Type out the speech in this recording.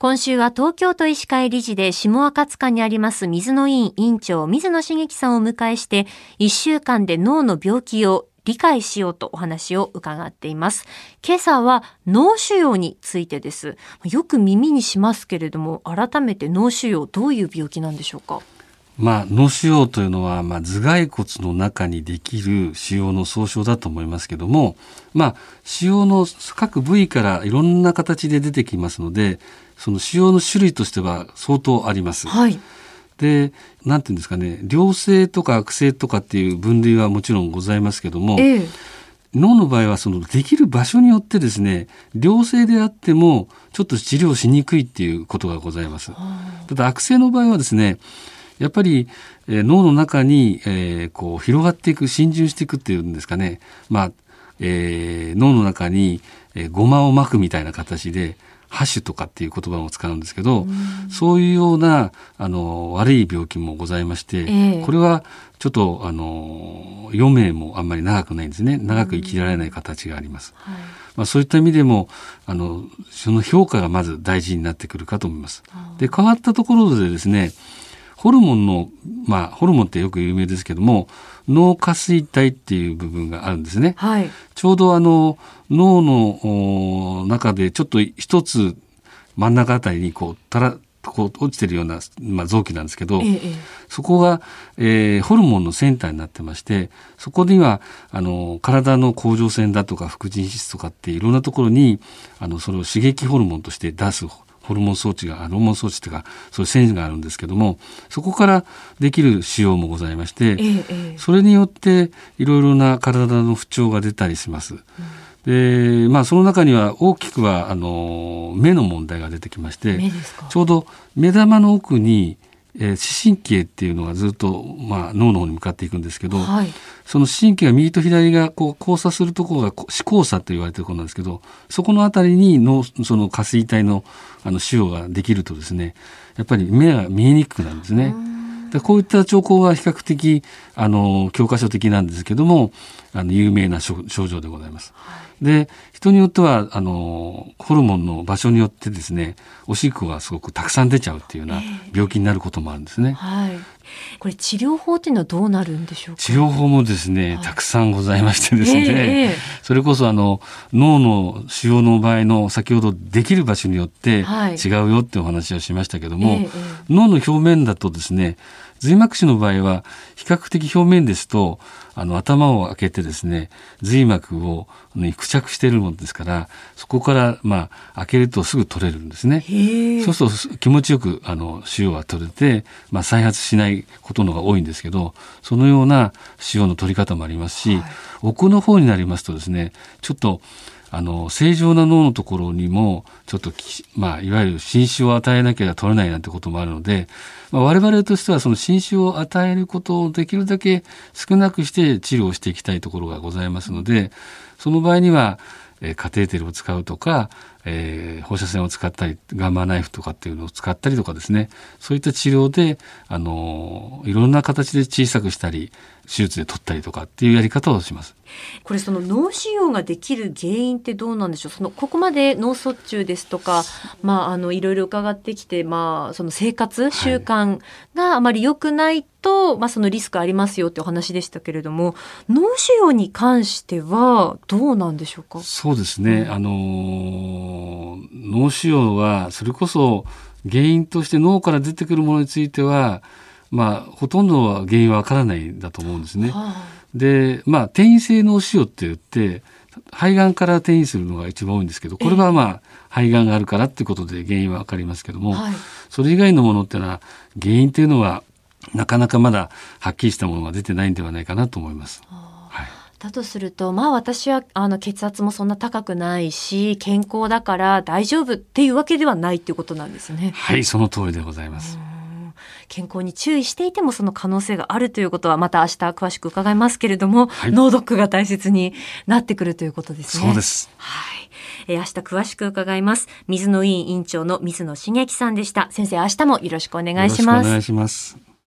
今週は東京都医師会理事で下赤塚にあります水野院院長水野茂樹さんをお迎えして1週間で脳の病気を理解しようとお話を伺っています。今朝は脳腫瘍についてです。よく耳にしますけれども、改めて脳腫瘍どういう病気なんでしょうか？まあ、脳腫瘍というのは、まあ、頭蓋骨の中にできる腫瘍の総称だと思いますけども、まあ、腫瘍の各部位からいろんな形で出てきますので、その腫瘍の種類としては相当あります。はい。で、なんていうんですかね、良性とか悪性とかっていう分類はもちろんございますけども、ええ、脳の場合はそのできる場所によってですね、良性であってもちょっと治療しにくいっていうことがございます。ただ悪性の場合はですね、やっぱり、えー、脳の中に、えー、こう広がっていく浸潤していくっていうんですかね、まあえー、脳の中に、えー、ごまを巻くみたいな形でハッシュとかっていう言葉を使うんですけど、うそういうようなあの悪い病気もございまして、えー、これはちょっとあの余命もあんまり長くないんですね。長く生きられない形があります。はい、まあ、そういった意味でもあのその評価がまず大事になってくるかと思います。で変わったところでですねホルモンの、まあ、ホルモンってよく有名ですけども、脳下垂体っていう部分があるんですね。はい、ちょうどあの、脳の中でちょっと一つ真ん中あたりにこう、たら、こう落ちてるような、まあ、臓器なんですけど、ええ、そこが、えー、ホルモンのセンターになってましてそこにはあの体の甲状腺だとか副腎皮質とかっていろんなところにあのそれを刺激ホルモンとして出すホルモン装置がホルモン装置というかそういう線があるんですけどもそこからできる腫瘍もございまして、ええ、それによっていろいろな体の不調が出たりします。うん。でまあ、その中には大きくはあの目の問題が出てきましてちょうど目玉の奥にえー、視神経っていうのがずっと、まあ、脳の方に向かっていくんですけど、はい、その神経が右と左がこう交差するところが視交差と言われてるところなんですけどそこの辺りに脳その下垂体のあの腫瘍ができるとですねやっぱり目が見えにくくなるんですね。でこういった兆候は比較的あの教科書的なんですけどもあの有名な症状でございます。はい。で人によってはあのホルモンの場所によってですねおしっこがすごくたくさん出ちゃうっていうような病気になることもあるんですね。はい、これ治療法っていうのはどうなるんでしょうか？治療法もですね、はい、たくさんございましてですね、えー、それこそあの脳の腫瘍の場合の先ほどできる場所によって違うよってお話をしましたけども、はいえー、脳の表面だとですね髄膜腫の場合は比較的表面ですとあの頭を開けてですね髄膜を付着しているものですからそこからまあ開けるとすぐ取れるんですね。そうすると気持ちよくあの腫瘍は取れて、まあ、再発しないことのが多いんですけどそのような腫瘍の取り方もありますし、はい、奥の方になりますとですねちょっとあの正常な脳のところにもちょっとまあ、いわゆる侵襲を与えなければ取れないなんてこともあるので、まあ、我々としてはその侵襲を与えることをできるだけ少なくして治療していきたいところがございますのでその場合には、え、カテーテルを使うとか、えー、放射線を使ったりガンマナイフとかっていうのを使ったりとかですねそういった治療であのいろんな形で小さくしたり手術で取ったりとかっていうやり方をします。これその脳腫瘍ができる原因ってどうなんでしょう？そのここまで脳卒中ですとか、まあ、あのいろいろ伺ってきて、まあ、その生活習慣があまり良くないと、はい、まあ、そのリスクありますよってお話でしたけれども脳腫瘍に関してはどうなんでしょうか？そうですね、うん、あの脳腫瘍はそれこそ原因として脳から出てくるものについてはまあ、ほとんどは原因はわからないんだと思うんですね。はあ、で、まあ、転移性脳腫瘍って言って、肺がんから転移するのが一番多いんですけど、これはまあ、肺がんがあるからっていうことで原因はわかりますけども、はい、それ以外のものっていうのは、原因っていうのは、なかなかまだはっきりしたものが出てないんではないかなと思います。だとするとまあ私はあの血圧もそんな高くないし健康だから大丈夫っていうわけではないっていうことなんですね。はいその通りでございます。健康に注意していてもその可能性があるということはまた明日詳しく伺いますけれども、はい、脳ドックが大切になってくるということですね。そうです。はい。えー、明日詳しく伺います。水野委員委員長の水野茂樹さんでした。先生、明日もよろしくお願いします。お願いします。